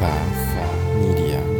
Path Media.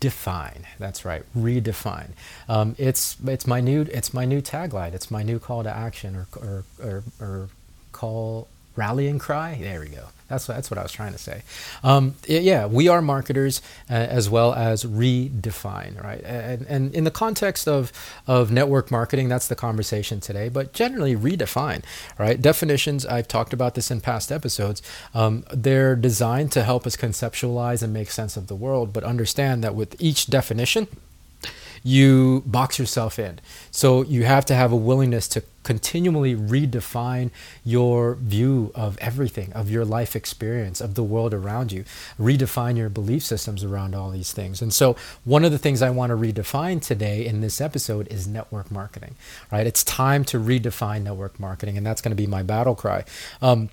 define that's right redefine. Um, it's it's my new it's my new tagline. It's my new call to action or or, or, or call rallying cry there we go that's that's what I was trying to say. Um, yeah, we are marketers uh, as well as redefine, right? And, and in the context of of network marketing, that's the conversation today. But generally, redefine, right? Definitions. I've talked about this in past episodes. Um, they're designed to help us conceptualize and make sense of the world, but understand that with each definition you box yourself in. So you have to have a willingness to continually redefine your view of everything, of your life experience, of the world around you, redefine your belief systems around all these things. And so one of the things I want to redefine today in this episode is network marketing, right? It's time to redefine network marketing, and that's going to be my battle cry. Um,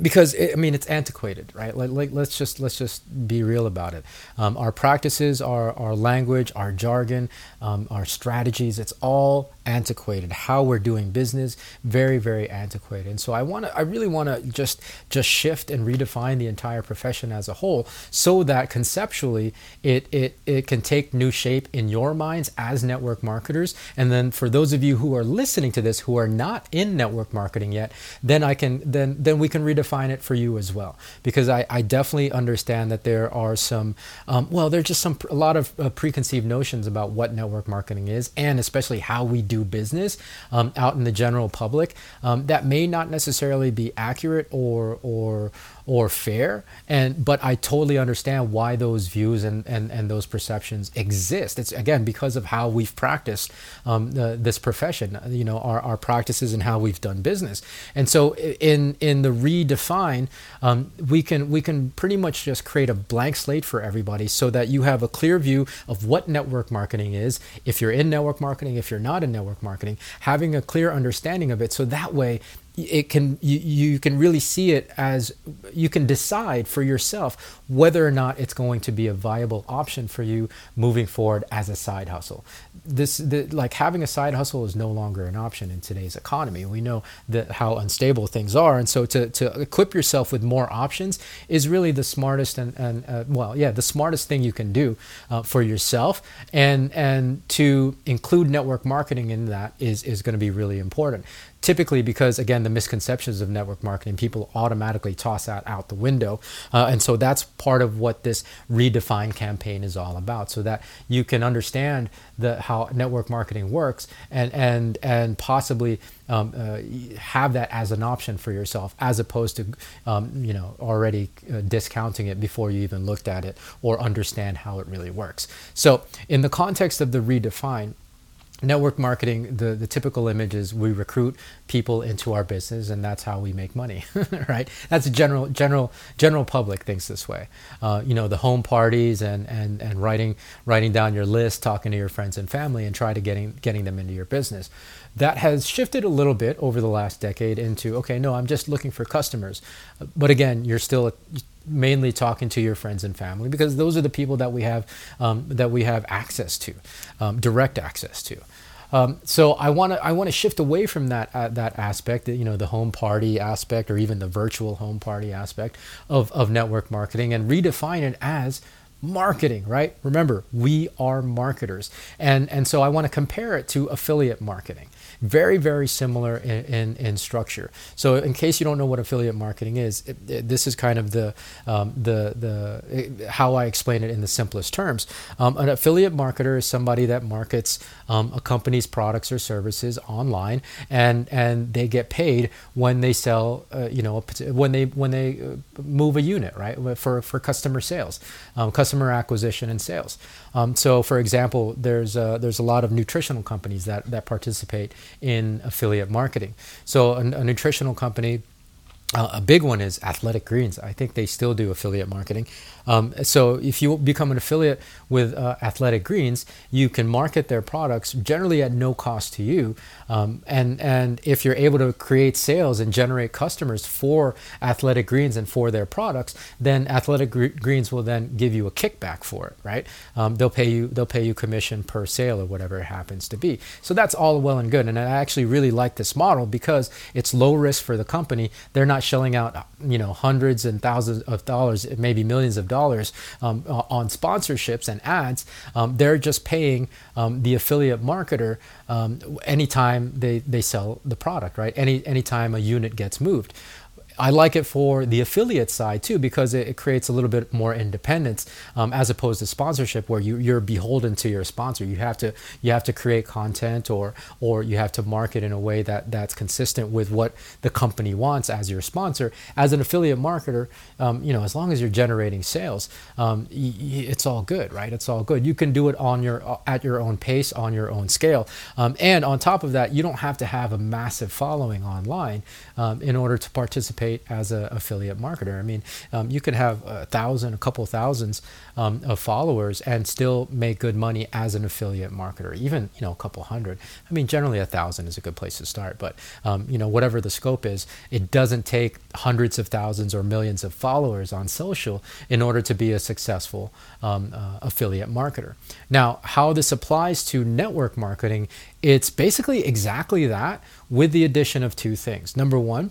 because it, I mean it's antiquated, right? Like, like, let's just let's just be real about it. Um, our practices, our our language, our jargon, um, our strategies, it's all antiquated. How we're doing business, very very antiquated. And so I want to, I really want to just just shift and redefine the entire profession as a whole, so that conceptually it it it can take new shape in your minds as network marketers. And then for those of you who are listening to this who are not in network marketing yet, then I can then then we can redefine define it for you as well. Because I, I definitely understand that there are some um, well there's just some a lot of uh, preconceived notions about what network marketing is and especially how we do business um, out in the general public um, that may not necessarily be accurate or or or fair. And but i totally understand why those views and and, and those perceptions exist. It's again because of how we've practiced um, uh, this profession you know our, our practices and how we've done business. And so in in the redefine um, we can we can pretty much just create a blank slate for everybody so that you have a clear view of what network marketing is. If you're in network marketing if you're not in network marketing having a clear understanding of it. So that way it can you, you can really see it as you can decide for yourself whether or not it's going to be a viable option for you moving forward as a side hustle. This the, like having a side hustle is no longer an option in today's economy. We know that how unstable things are and so to, to equip yourself with more options is really the smartest and, and uh, well yeah the smartest thing you can do uh, for yourself. And and to include network marketing in that is is going to be really important typically because again the misconceptions of network marketing people automatically toss that out the window. Uh, and so that's part of what this redefine campaign is all about so that you can understand the how network marketing works and and and possibly um, uh, have that as an option for yourself as opposed to um, you know already uh, discounting it before you even looked at it or understand how it really works. So in the context of the redefine network marketing the, the typical image is we recruit people into our business and that's how we make money right? That's a general general general public thinks this way. Uh, you know the home parties and, and and writing writing down your list talking to your friends and family and try to getting getting them into your business. That has shifted a little bit over the last decade into okay no i'm just looking for customers. But again you're still mainly talking to your friends and family because those are the people that we have um, that we have access to, um, direct access to. Um, so I want to I want to shift away from that uh, that aspect, you know, the home party aspect or even the virtual home party aspect of, of network marketing and redefine it as marketing, right? Remember, we are marketers. And, and so I want to compare it to affiliate marketing. Very, very similar in, in, in structure. So, in case you don't know what affiliate marketing is, it, it, this is kind of the, um, the, the it, how I explain it in the simplest terms. Um, an affiliate marketer is somebody that markets um, a company's products or services online, and, and they get paid when they sell, uh, you know, when they, when they uh, move a unit, right, for, for customer sales. Um, customer acquisition and sales. Um, so, for example, there's a, there's a lot of nutritional companies that that participate in affiliate marketing. So, a, a nutritional company Uh, a big one is Athletic Greens. I think they still do affiliate marketing. Um, so if you become an affiliate with uh, Athletic Greens, you can market their products generally at no cost to you. Um, and and if you're able to create sales and generate customers for Athletic Greens and for their products, then Athletic Greens will then give you a kickback for it, right? Um, they'll pay you they'll pay you commission per sale or whatever it happens to be. So that's all well and good. And I actually really like this model because it's low risk for the company. They're not shelling out you know hundreds and thousands of dollars, maybe millions of dollars um, on sponsorships and ads. Um, they're just paying um, the affiliate marketer um, anytime they, they sell the product, right? Any anytime a unit gets moved. I like it for the affiliate side too because it, it creates a little bit more independence um, as opposed to sponsorship where you, you're beholden to your sponsor. You have to you have to create content or or you have to market in a way that that's consistent with what the company wants as your sponsor. As an affiliate marketer, um, you know as long as you're generating sales, um, y- y- it's all good, right? It's all good. You can do it on your at your own pace, on your own scale, um, and on top of that, you don't have to have a massive following online um, in order to participate participate as an affiliate marketer. I mean, um, you could have a thousand, a couple thousands um, of followers and still make good money as an affiliate marketer, even you know a couple hundred. I mean, generally a thousand is a good place to start, but um, you know whatever the scope is, it doesn't take hundreds of thousands or millions of followers on social in order to be a successful um, uh, affiliate marketer. Now, how this applies to network marketing, it's basically exactly that with the addition of two things. Number one,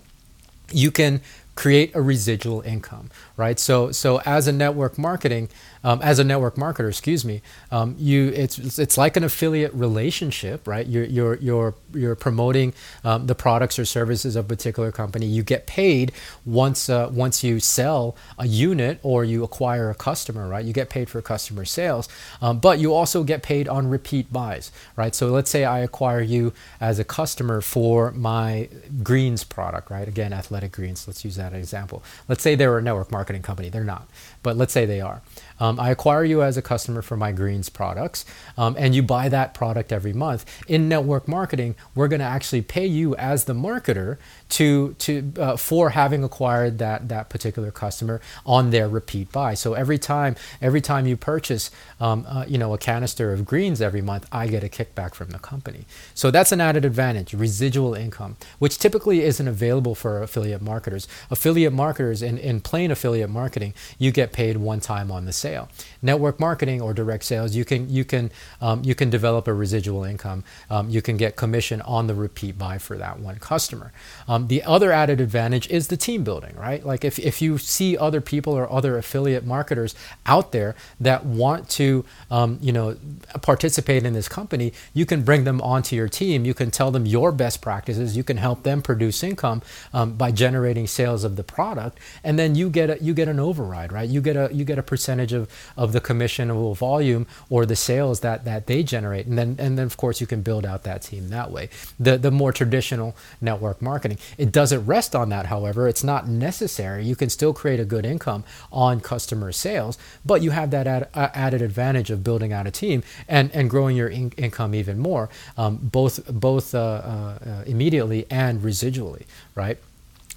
you can create a residual income, right? So, so as a network marketing, um, as a network marketer, excuse me, um, you it's it's like an affiliate relationship, right? You're you're you're you're promoting um, the products or services of a particular company. You get paid once uh, once you sell a unit or you acquire a customer, right? You get paid for customer sales, um, but you also get paid on repeat buys, right? So let's say I acquire you as a customer for my greens product, right? Again, athletic greens. Let's use that example. Let's say they're a network marketing company. They're not, but let's say they are. Um, I acquire you as a customer for my greens products, um, and you buy that product every month. In network marketing, we're going to actually pay you as the marketer to to uh, for having acquired that that particular customer on their repeat buy. So every time every time you purchase, um, uh, you know, a canister of greens every month, I get a kickback from the company. So that's an added advantage, residual income, which typically isn't available for affiliate marketers. Affiliate marketers in in plain affiliate marketing, you get paid one time on the sale. Network marketing or direct sales, you can you can um, you can develop a residual income. Um, you can get commission on the repeat buy for that one customer. Um, the other added advantage is the team building, right? Like if, if you see other people or other affiliate marketers out there that want to um, you know participate in this company, you can bring them onto your team. You can tell them your best practices. You can help them produce income um, by generating sales of the product, and then you get a, you get an override, right? You get a you get a percentage of, of the commissionable volume or the sales that, that they generate. And then, and then, of course, you can build out that team that way. The, the more traditional network marketing. It doesn't rest on that, however. It's not necessary. You can still create a good income on customer sales, but you have that ad, uh, added advantage of building out a team and, and growing your in- income even more, um, both, both uh, uh, uh immediately and residually, right?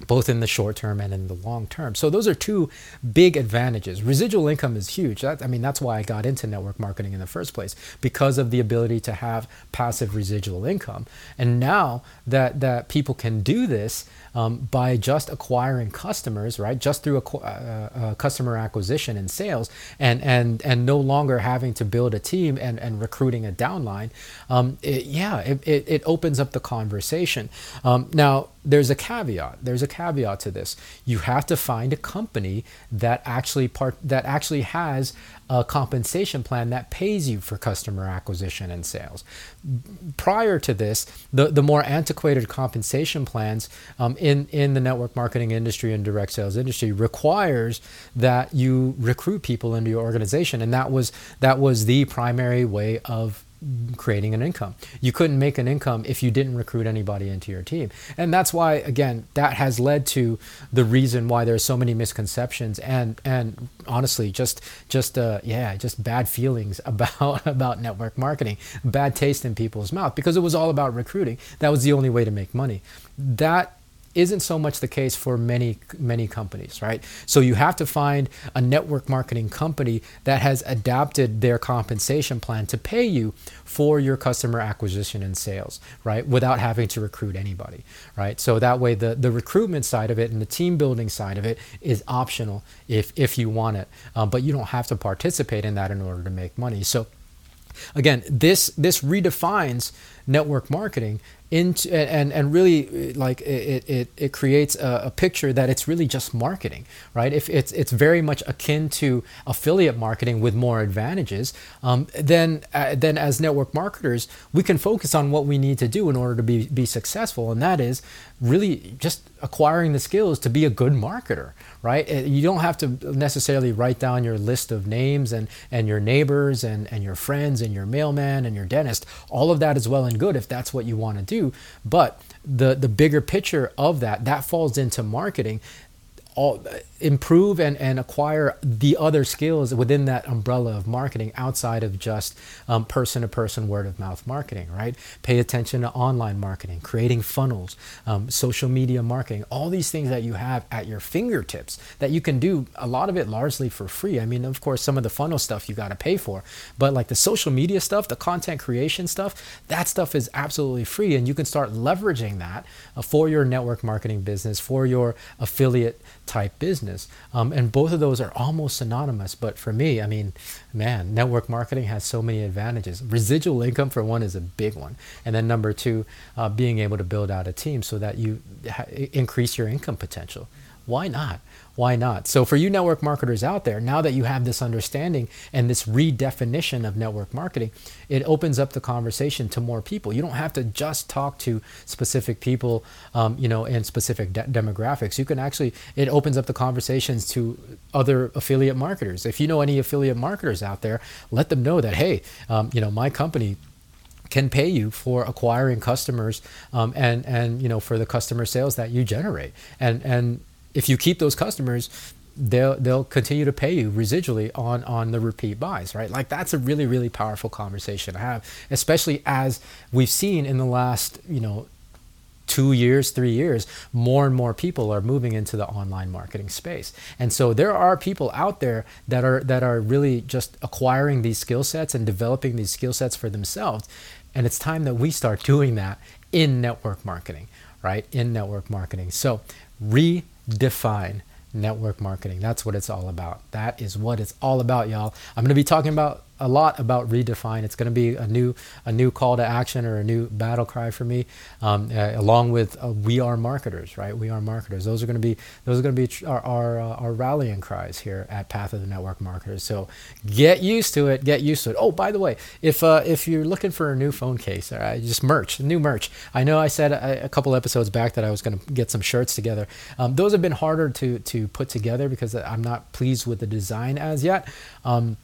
Both in the short term and in the long term. So those are two big advantages. Residual income is huge. That, I mean, that's why I got into network marketing in the first place because of the ability to have passive residual income. And now that that people can do this um, by just acquiring customers, right, just through a, uh, uh, customer acquisition and sales, and and and no longer having to build a team and and recruiting a downline. Um, it, yeah, it, it, it opens up the conversation. Um, now there's a caveat. There's a caveat to this. You have to find a company that actually part that actually has a compensation plan that pays you for customer acquisition and sales. Prior to this, the, the more antiquated compensation plans um, in, in the network marketing industry and direct sales industry requires that you recruit people into your organization. And that was that was the primary way of creating an income. You couldn't make an income if you didn't recruit anybody into your team. And that's why again that has led to the reason why there's so many misconceptions and and honestly just just uh, yeah, just bad feelings about about network marketing, bad taste in people's mouth because it was all about recruiting. That was the only way to make money. That isn't so much the case for many many companies, right? So you have to find a network marketing company that has adapted their compensation plan to pay you for your customer acquisition and sales, right? Without having to recruit anybody, right? So that way the, the recruitment side of it and the team building side of it is optional if, if you want it. Um, but you don't have to participate in that in order to make money. So again, this this redefines network marketing into and and really like it it, it creates a, a, picture that it's really just marketing right? If it's it's very much akin to affiliate marketing with more advantages um, then uh, then as network marketers we can focus on what we need to do in order to be be successful and that is really just acquiring the skills to be a good marketer right? You don't have to necessarily write down your list of names and and your neighbors and and your friends and your mailman and your dentist. All of that is well and good if that's what you want to do but the the bigger picture of that that falls into marketing. All improve and, and acquire the other skills within that umbrella of marketing outside of just person to person word of mouth marketing right pay attention to online marketing creating funnels um, social media marketing all these things that you have at your fingertips that you can do a lot of it largely for free i mean of course some of the funnel stuff you got to pay for but like the social media stuff the content creation stuff that stuff is absolutely free and you can start leveraging that uh, for your network marketing business for your affiliate type business. Um, and both of those are almost synonymous. But for me, I mean, man, network marketing has so many advantages. Residual income, for one, is a big one. And then number two, uh, being able to build out a team so that you ha- increase your income potential. Why not? why not? So, for you network marketers out there, now that you have this understanding and this redefinition of network marketing, it opens up the conversation to more people. You don't have to just talk to specific people, um, you know, in specific de- demographics. You can actually, it opens up the conversations to other affiliate marketers. If you know any affiliate marketers out there, let them know that, hey, um, you know, my company can pay you for acquiring customers um, and and you know for the customer sales that you generate and and if you keep those customers, they'll they'll continue to pay you residually on on the repeat buys right? Like that's a really really powerful conversation to have especially as we've seen in the last you know two years three years more and more people are moving into the online marketing space. And so there are people out there that are that are really just acquiring these skill sets and developing these skill sets for themselves. And it's time that we start doing that in network marketing right? In network marketing. So re define network marketing. That's what it's all about. That is what it's all about, y'all. I'm going to be talking about a lot about redefine. It's going to be a new a new call to action or a new battle cry for me, um, uh, along with uh, we are marketers, right? We are marketers. Those are going to be those are going to be our our, uh, our, rallying cries here at Path of the Network Marketers. So get used to it. Get used to it. Oh, by the way, if uh, if you're looking for a new phone case, uh, just merch, new merch. I know I said a, a, couple episodes back that I was going to get some shirts together. Um, those have been harder to to put together because I'm not pleased with the design as yet. Um,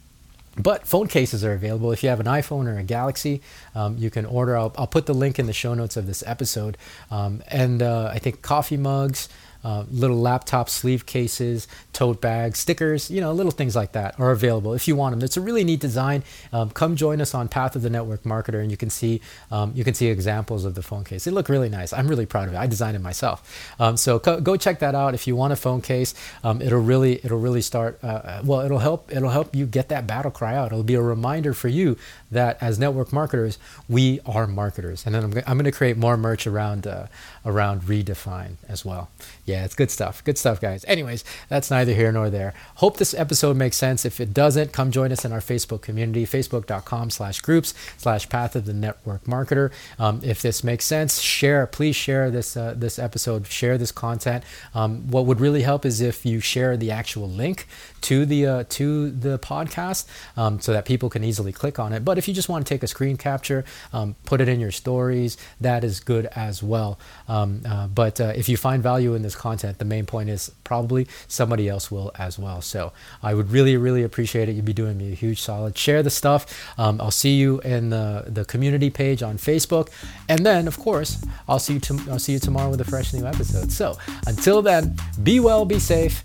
but phone cases are available. If you have an iPhone or a Galaxy, um, you can order. I'll, I'll, put the link in the show notes of this episode. Um, and uh, I think coffee mugs, uh, little laptop sleeve cases, tote bags, stickers, you know, little things like that are available if you want them. It's a really neat design. Um, come join us on Path of the Network Marketer, and you can see um, you can see examples of the phone case. They look really nice. I'm really proud of it. I designed it myself. Um, so co- go check that out if you want a phone case. Um, it'll really it'll really start. Uh, uh, well, it'll help it'll help you get that battle cry out. It'll be a reminder for you that as network marketers, we are marketers. And then I'm, I'm going to create more merch around uh, around redefine as well. Yeah, it's good stuff. Good stuff, guys. Anyways, that's neither here nor there. Hope this episode makes sense. If it doesn't, come join us in our Facebook community, facebook.com slash groups slash path of the network marketer. Um, if this makes sense, share. Please share this uh, this episode. Share this content. Um, what would really help is if you share the actual link to the uh, to the podcast um, so that people can easily click on it. But if you just want to take a screen capture, um, put it in your stories, that is good as well. Um, uh, but uh, if you find value in this content, the main point is probably somebody else will as well. So I would really, really appreciate it. You'd be doing me a huge solid. Share the stuff. Um, I'll see you in the, the community page on Facebook, and then of course I'll see you. To, I'll see you tomorrow with a fresh new episode. So until then, be well, be safe